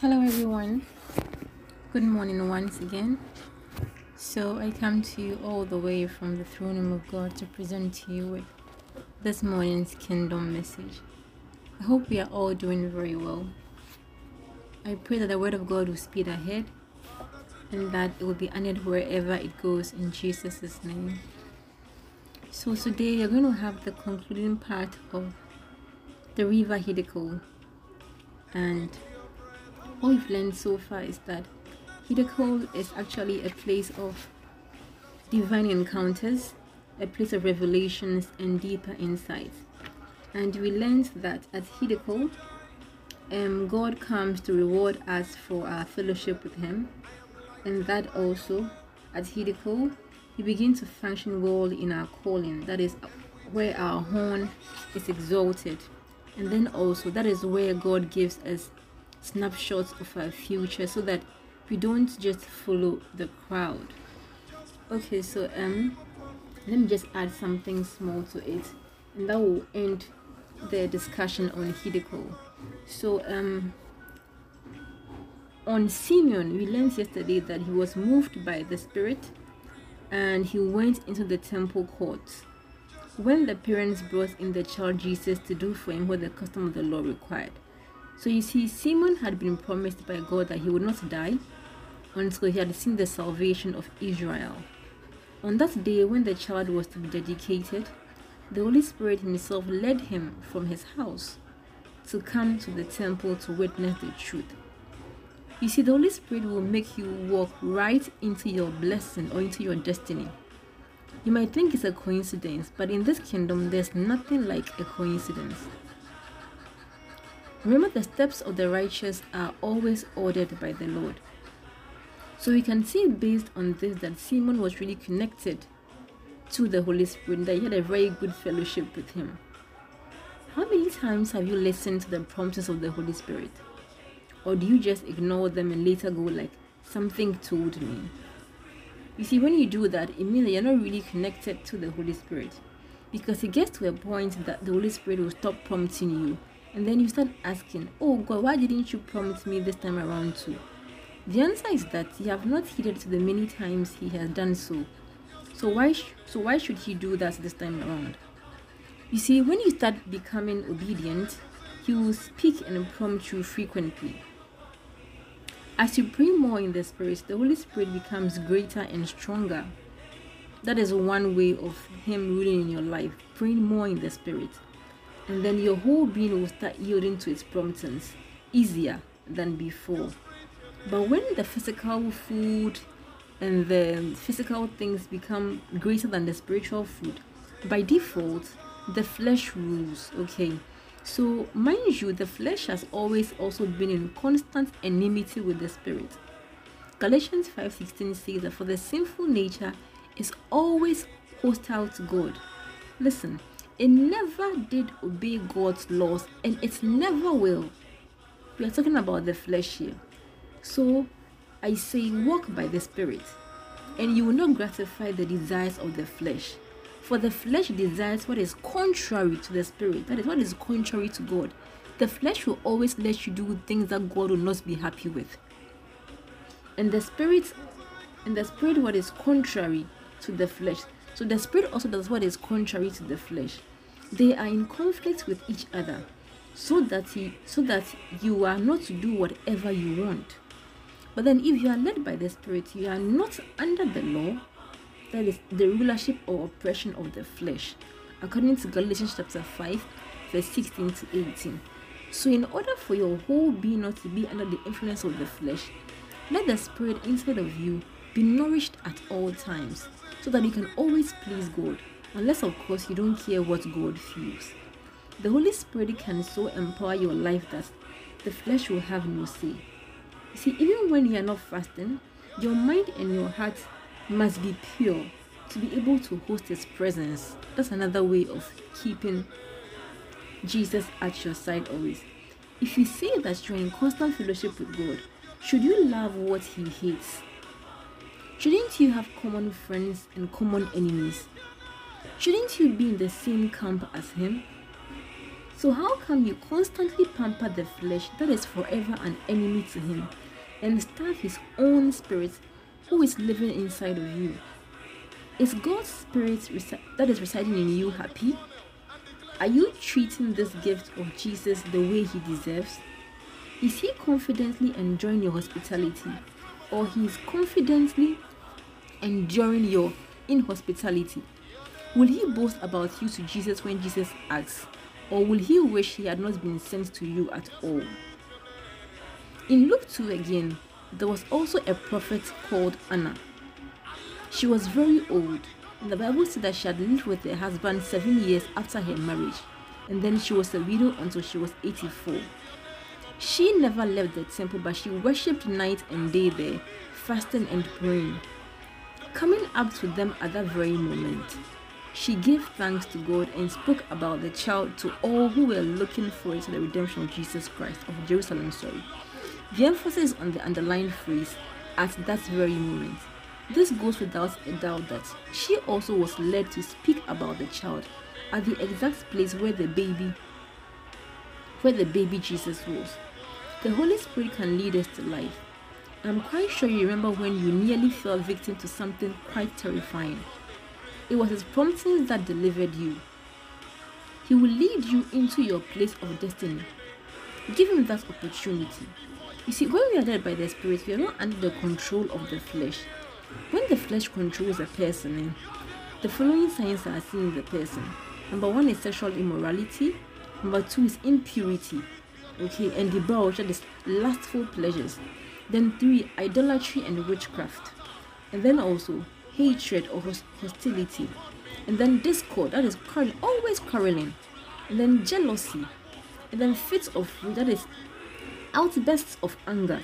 Hello, everyone. Good morning once again. So, I come to you all the way from the throne room of God to present to you with this morning's kingdom message. I hope we are all doing very well. I pray that the word of God will speed ahead and that it will be honored wherever it goes in Jesus' name. So, today we are going to have the concluding part of the River Hiddekel and what we've learned so far is that Hiddekel is actually a place of divine encounters, a place of revelations and deeper insights. And we learned that at Hiddekel, um, God comes to reward us for our fellowship with Him, and that also at Hiddekel, we begin to function well in our calling. That is where our horn is exalted, and then also that is where God gives us snapshots of our future so that we don't just follow the crowd. Okay, so um let me just add something small to it and that will end the discussion on Hiddekel. So um on Simeon, we learned yesterday that he was moved by the Spirit and he went into the temple courts. When the parents brought in the child Jesus to do for him what the custom of the law required, so you see, Simon had been promised by God that he would not die until he had seen the salvation of Israel. On that day, when the child was to be dedicated, the Holy Spirit Himself led him from his house to come to the temple to witness the truth. You see, the Holy Spirit will make you walk right into your blessing or into your destiny. You might think it's a coincidence, but in this kingdom, there's nothing like a coincidence. Remember, the steps of the righteous are always ordered by the Lord. So we can see based on this that Simon was really connected to the Holy Spirit, that he had a very good fellowship with him. How many times have you listened to the promptings of the Holy Spirit? Or do you just ignore them and later go like, something told me? You see, when you do that, it means that you're not really connected to the Holy Spirit. Because it gets to a point that the Holy Spirit will stop prompting you and then you start asking, Oh God, why didn't you promise me this time around too? The answer is that you have not heeded to the many times he has done so. So why sh- so why should he do that this time around? You see, when you start becoming obedient, he will speak and prompt you frequently. As you pray more in the Spirit, the Holy Spirit becomes greater and stronger. That is one way of Him ruling in your life, praying more in the Spirit and then your whole being will start yielding to its promptings easier than before. But when the physical food and the physical things become greater than the spiritual food, by default, the flesh rules. Okay, so mind you, the flesh has always also been in constant enmity with the spirit. Galatians 5:16 says that for the sinful nature is always hostile to God. Listen, it never did obey God's laws and it never will. We are talking about the flesh here. So I say, walk by the Spirit, and you will not gratify the desires of the flesh. For the flesh desires what is contrary to the Spirit, that is what is contrary to God. The flesh will always let you do things that God will not be happy with. And the Spirit, and the Spirit, what is contrary to the flesh. So the Spirit also does what is contrary to the flesh. They are in conflict with each other so that he, so that you are not to do whatever you want. But then if you are led by the spirit you are not under the law that is the rulership or oppression of the flesh according to galatians chapter 5 verse 16 to 18 so in order for your whole being not to be under the influence of the flesh let the spirit inside of you be nourished at all times so that you can always please god unless of course you don't care what God feels. The Holy Spirit can so empower your life that the flesh will have no say. You see, even when you are not fasting, your mind and your heart must be pure to be able to host His presence. That's another way of keeping Jesus at your side always. If you say that you're in constant fellowship with God, should you love what He hates? Shouldn't you have common friends and common enemies? Shouldn't you be in the same camp as him? So, how come you constantly pamper the flesh that is forever an enemy to him and starve his own spirit who is living inside of you? Is God's spirit resi- that is residing in you happy? Are you treating this gift of Jesus the way he deserves? Is he confidently enjoying your hospitality or he is confidently enduring your inhospitality? Will he boast about you to Jesus when Jesus asks, or will he wish he had not been sent to you at all? In Luke 2 again, there was also a prophet called Anna. She was very old, and the Bible said that she had lived with her husband seven years after her marriage, and then she was a widow until she was 84. She never left the temple, but she worshipped night and day there, fasting and praying. Coming up to them at that very moment, she gave thanks to God and spoke about the child to all who were looking forward to the redemption of Jesus Christ of Jerusalem. Sorry. The emphasis on the underlying phrase at that very moment. This goes without a doubt that she also was led to speak about the child at the exact place where the baby where the baby Jesus was. The Holy Spirit can lead us to life. I'm quite sure you remember when you nearly fell victim to something quite terrifying. It was his promptings that delivered you. He will lead you into your place of destiny. Give him that opportunity. You see, when we are led by the Spirit, we are not under the control of the flesh. When the flesh controls a person, eh, the following signs are seen in the person. Number one is sexual immorality. Number two is impurity. Okay, and debauch, that is lustful pleasures. Then three, idolatry and witchcraft. And then also hatred or hostility. And then discord, that is quarreling, always quarreling. And then jealousy. And then fits of that is outbursts of anger.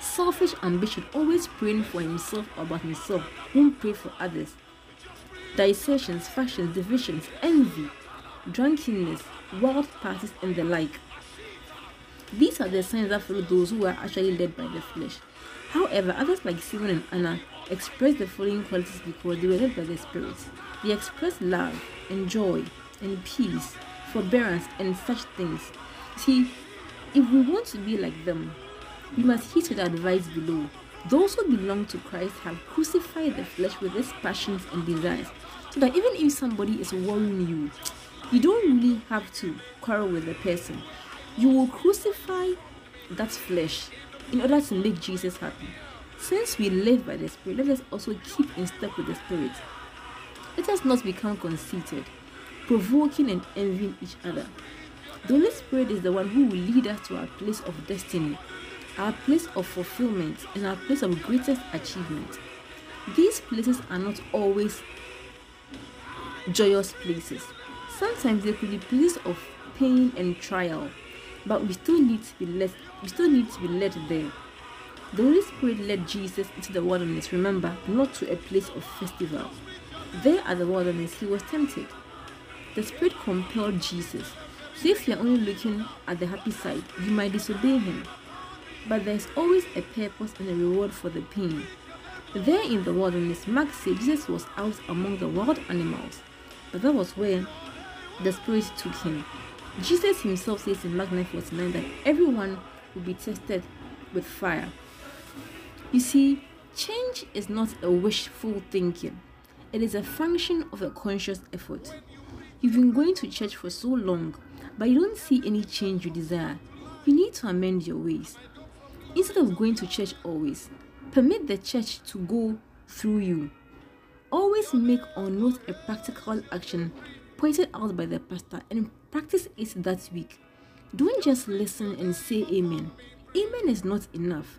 Selfish ambition, always praying for himself or about himself, won't pray for others. Dissensions, factions, divisions, envy, drunkenness, wild parties, and the like. These are the signs that follow those who are actually led by the flesh. However, others like Stephen and Anna uh, express the following qualities because they were led by the Spirit. They express love and joy and peace, forbearance, and such things. See, if we want to be like them, we must heed the advice below. Those who belong to Christ have crucified the flesh with its passions and desires, so that even if somebody is worrying you, you don't really have to quarrel with the person. You will crucify that flesh in order to make Jesus happy. Since we live by the Spirit, let us also keep in step with the Spirit. Let us not become conceited, provoking and envying each other. The Holy Spirit is the one who will lead us to our place of destiny, our place of fulfillment, and our place of greatest achievement. These places are not always joyous places. Sometimes they could be places of pain and trial, but we still need to be led. We still need to be led there. The Holy Spirit led Jesus into the wilderness, remember, not to a place of festival. There at the wilderness, he was tempted. The Spirit compelled Jesus. So if you're only looking at the happy side, you might disobey him. But there's always a purpose and a reward for the pain. There in the wilderness, Mark said Jesus was out among the wild animals, but that was where the Spirit took him. Jesus himself says in Mark 9:49 that everyone will be tested with fire. You see, change is not a wishful thinking, it is a function of a conscious effort. You've been going to church for so long, but you don't see any change you desire. You need to amend your ways. Instead of going to church always, permit the church to go through you. Always make or note a practical action pointed out by the pastor and practice it that week. Don't just listen and say amen. Amen is not enough.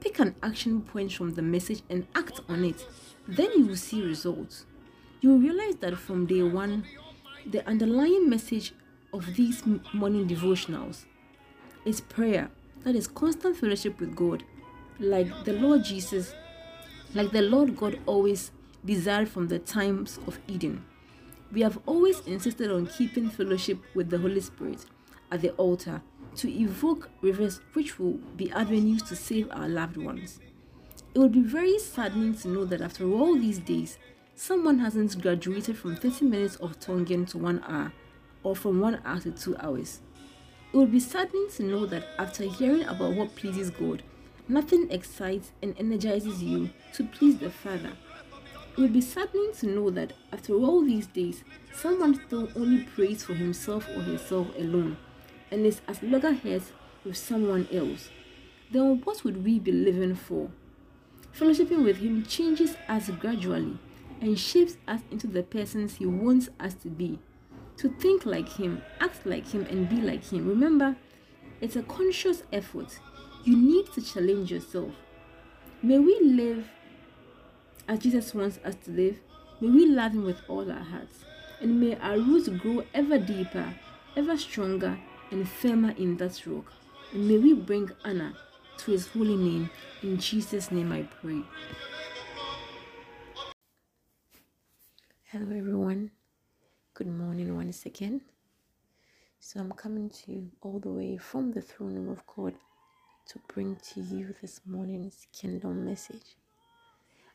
Pick an action point from the message and act on it. Then you will see results. You will realize that from day one, the underlying message of these morning devotionals is prayer. That is constant fellowship with God, like the Lord Jesus, like the Lord God always desired from the times of Eden. We have always insisted on keeping fellowship with the Holy Spirit at the altar to evoke rivers which will be avenues to save our loved ones. It would be very saddening to know that after all these days, someone hasn't graduated from 30 minutes of tongues to one hour, or from one hour to two hours. It would be saddening to know that after hearing about what pleases God, nothing excites and energizes you to please the Father. It would be saddening to know that after all these days, someone still only prays for himself or herself alone and is as loggerheads with someone else. Then what would we be living for? Fellowshipping with Him changes us gradually and shapes us into the persons He wants us to be to think like Him, act like Him, and be like Him. Remember, it's a conscious effort. You need to challenge yourself. May we live as Jesus wants us to live. May we love Him with all our hearts. And may our roots grow ever deeper, ever stronger, and firmer in that rock. And may we bring honor to His holy name. In Jesus' name I pray. Hello, everyone. Good morning once again. So, I'm coming to you all the way from the throne room of God to bring to you this morning's kingdom message.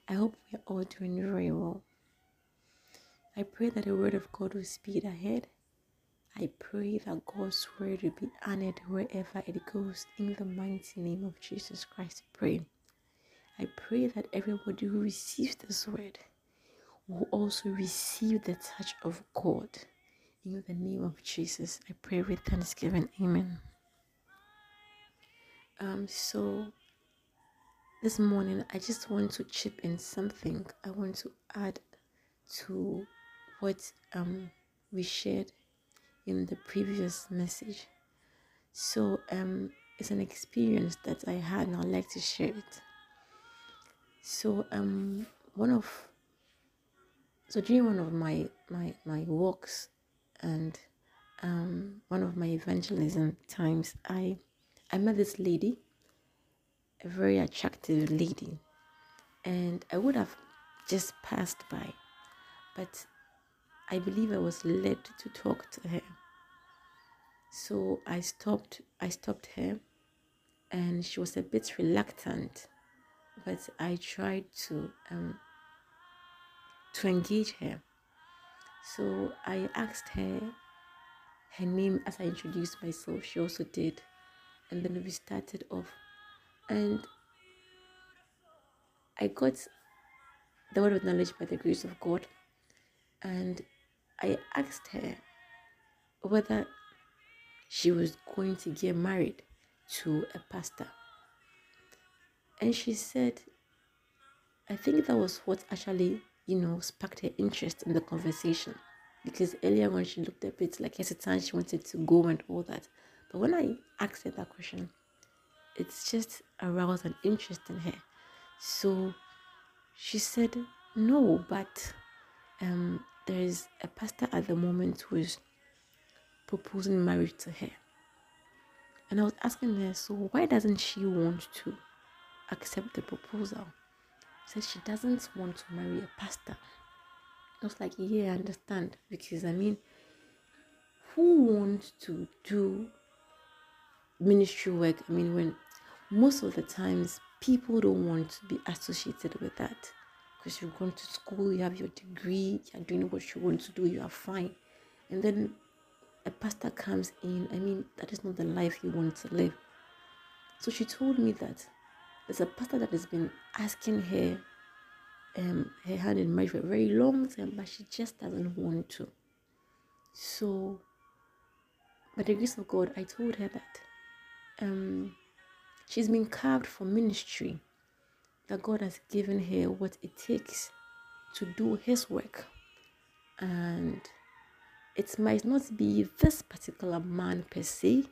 I hope we are all doing very well. I pray that the word of God will speed ahead. I pray that God's word will be honored wherever it goes in the mighty name of Jesus Christ. I pray. I pray that everybody who receives this word will also receive the touch of God. In the name of Jesus, I pray with thanksgiving. Amen. Um, so this morning I just want to chip in something. I want to add to what um we shared in the previous message. So um it's an experience that I had and I'd like to share it. So um one of so during one of my my my walks and um, one of my evangelism times, I I met this lady, a very attractive lady, and I would have just passed by, but I believe I was led to talk to her. So I stopped. I stopped her, and she was a bit reluctant, but I tried to um, to engage her. So I asked her her name as I introduced myself. She also did. And then we started off. And I got the word of knowledge by the grace of God. And I asked her whether she was going to get married to a pastor. And she said, I think that was what actually you know, sparked her interest in the conversation. Because earlier when she looked a bit like hesitant, she wanted to go and all that. But when I asked her that question, it's just aroused an interest in her. So she said, No, but um, there is a pastor at the moment who is proposing marriage to her. And I was asking her, So why doesn't she want to accept the proposal? says she doesn't want to marry a pastor. I was like, yeah, I understand. Because I mean, who wants to do ministry work? I mean, when most of the times people don't want to be associated with that. Because you've gone to school, you have your degree, you're doing what you want to do, you are fine. And then a pastor comes in. I mean, that is not the life you want to live. So she told me that there's a pastor that has been asking her um her hand in marriage for a very long time, but she just doesn't want to. So by the grace of God, I told her that um she's been carved for ministry, that God has given her what it takes to do his work. And it might not be this particular man per se,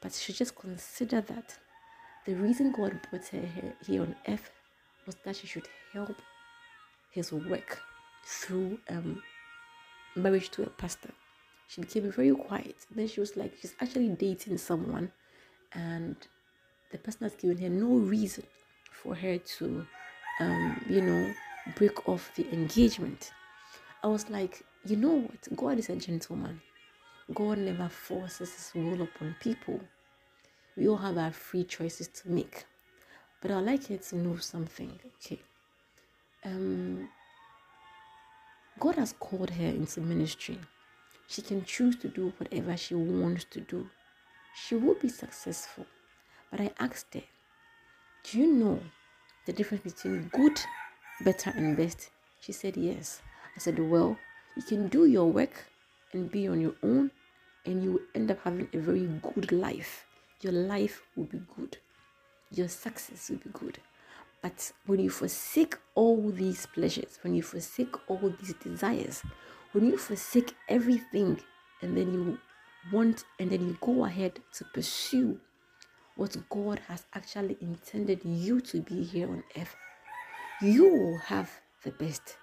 but she just consider that the reason God put her here, here on earth was that she should help his work through um, marriage to a pastor. She became very quiet. Then she was like, she's actually dating someone, and the person has given her no reason for her to, um, you know, break off the engagement. I was like, you know what? God is a gentleman. God never forces his will upon people we all have our free choices to make. But I'd like you to know something, okay? Um, God has called her into ministry. she can choose to do whatever she wants to do. She will be successful. But I asked her, Do you know the difference between good, better, and best? She said, Yes. I said, Well, you can do your work and be on your own, and you will end up having a very good life. Your life will be good, your success will be good. But when you forsake all these pleasures, when you forsake all these desires, when you forsake everything and then you want and then you go ahead to pursue what God has actually intended you to be here on earth, you will have the best.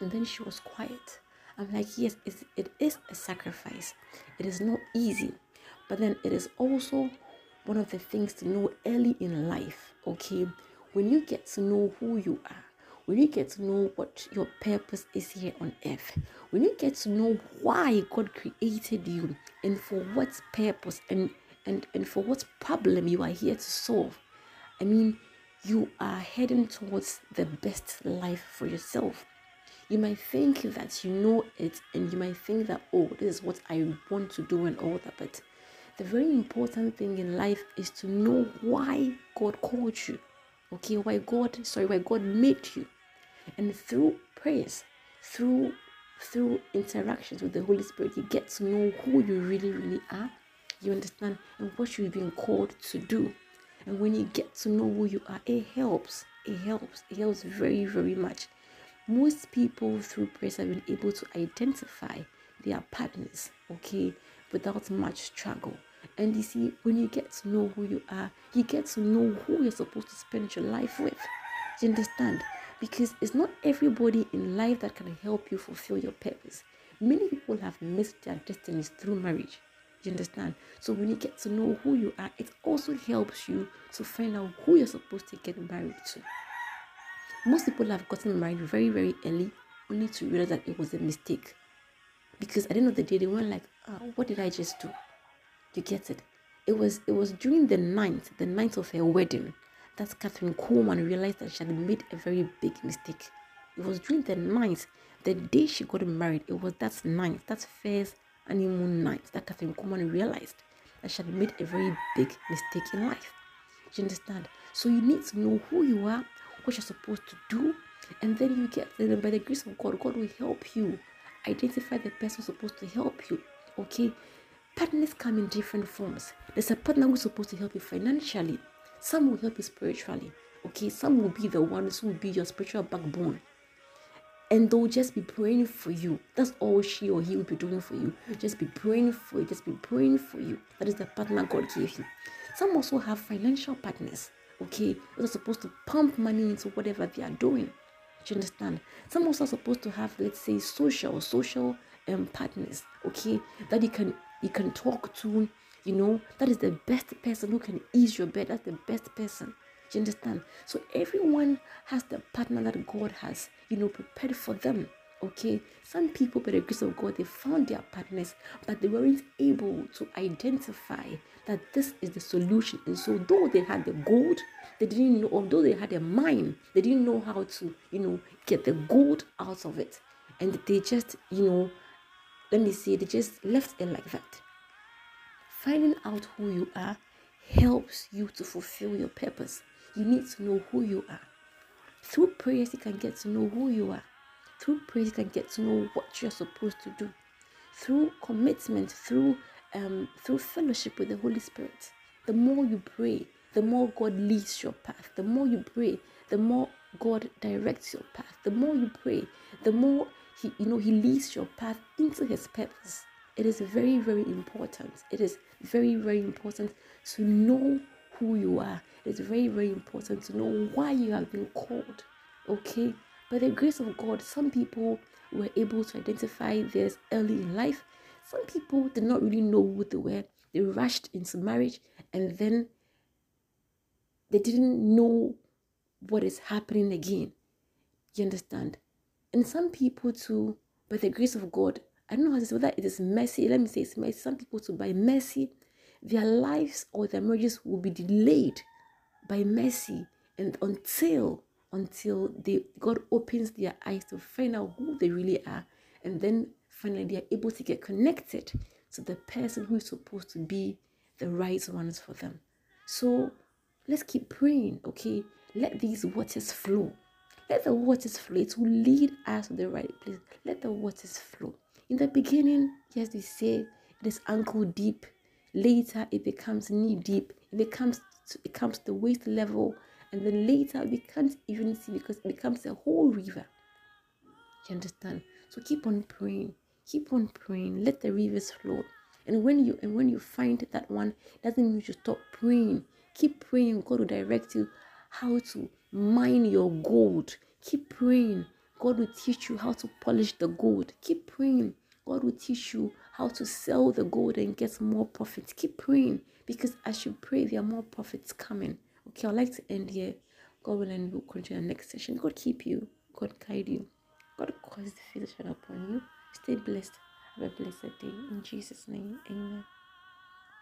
And then she was quiet. I'm like, yes, it is a sacrifice. It is not easy, but then it is also one of the things to know early in life, okay? When you get to know who you are, when you get to know what your purpose is here on earth, when you get to know why God created you and for what purpose and and, and for what problem you are here to solve, I mean, you are heading towards the best life for yourself. You might think that you know it and you might think that, oh, this is what I want to do and all that, but the very important thing in life is to know why God called you. Okay, why God, sorry, why God made you and through prayers through through interactions with the holy spirit you get to know who you really really are you understand? And what you've been called to do. And when you get to know who you are it helps. It helps. It helps very very much. Most people through prayers have been able to identify their partners okay without much struggle. And you see when you get to know who you are you get to know who you're supposed to spend your life with. You understand? Because it's not everybody in life that can help you fulfill your purpose. Many people have missed their destinies through marriage. You understand? So when you get to know who you are, it also helps you to find out who you're supposed to get married to. Most people have gotten married very, very early, only to realize that it was a mistake. Because at the end of the day, they weren't like, oh, what did I just do? You get it? It was it was during the ninth, the ninth of her wedding, that Kathryn Kuhlman realized that she had made a very big mistake. It was during the night, the day she got married, it was that night, that first honeymoon night, that Kathryn Kuhlman realized that she had made a very big mistake in life. Do you understand? So you need to know who you are, what you're supposed to do, and then you get then by the grace of God, God will help you identify the person supposed to help you. Okay, partners come in different forms. There's a partner who's supposed to help you financially. Some will help you spiritually. Okay, some will be the ones who will be your spiritual backbone. And they'll just be praying for you. That's all she or he will be doing for you. Just be praying for you. Just be praying for you. That is the partner God gave you. Some also have financial partners. Okay, they're supposed to pump money into whatever they are doing. Do you understand? Some also are supposed to have, let's say, social, social um, partners. Okay, that you can you can talk to you know, that is the best person who can ease your bed. That's the best person. Do you understand? So everyone has the partner that God has, you know, prepared for them. Okay, some people, by the grace of God, they found their partners, but they weren't able to identify that this is the solution. And so, though they had the gold, they didn't know, although they had a mine, they didn't know how to, you know, get the gold out of it. And they just, you know, let me see, they just left it like that. Finding out who you are helps you to fulfill your purpose. You need to know who you are. Through prayers, you can get to know who you are. Through prayers, you can get to know what you're supposed to do. Through commitment, through um, through fellowship with the Holy Spirit. The more you pray, the more God leads your path. The more you pray, the more God directs your path. The more you pray, the more He, you know, He leads your path into His purpose. It is very, very important. It is very, very important to know who you are. It's very, very important to know why you have been called. Okay? By the grace of God, some people were able to identify this early in life. Some people did not really know who they were. They rushed into marriage and then they didn't know what is happening again. You understand? And some people, too, by the grace of God, I don't know how to say whether it is mercy. Let me say it's mercy. Some people too, by mercy, their lives or their marriages will be delayed by mercy and until until they God opens their eyes to find out who they really are and then finally they are able to get connected to the person who is supposed to be the right ones for them. So let's keep praying, okay? Let these waters flow. Let the waters flow. It will lead us to the right place. Let the waters flow. In the beginning, yes, we say it is ankle deep. Later, it becomes knee deep. It becomes it comes to waist level, and then later we can't even see because it becomes a whole river. You understand? So keep on praying. Keep on praying. Let the rivers flow. And when you and when you find that one, doesn't mean you stop praying. Keep praying. God will direct you how to mine your gold. Keep praying. God will teach you how to polish the gold. Keep praying. God will teach you how to sell the gold and get more profits. Keep praying because as you pray, there are more profits coming. Okay, I'd like to end here. God will and we'll continue the next session. God keep you. God guide you. God cause the face to shine upon you. Stay blessed. Have a blessed day. In Jesus' name, amen.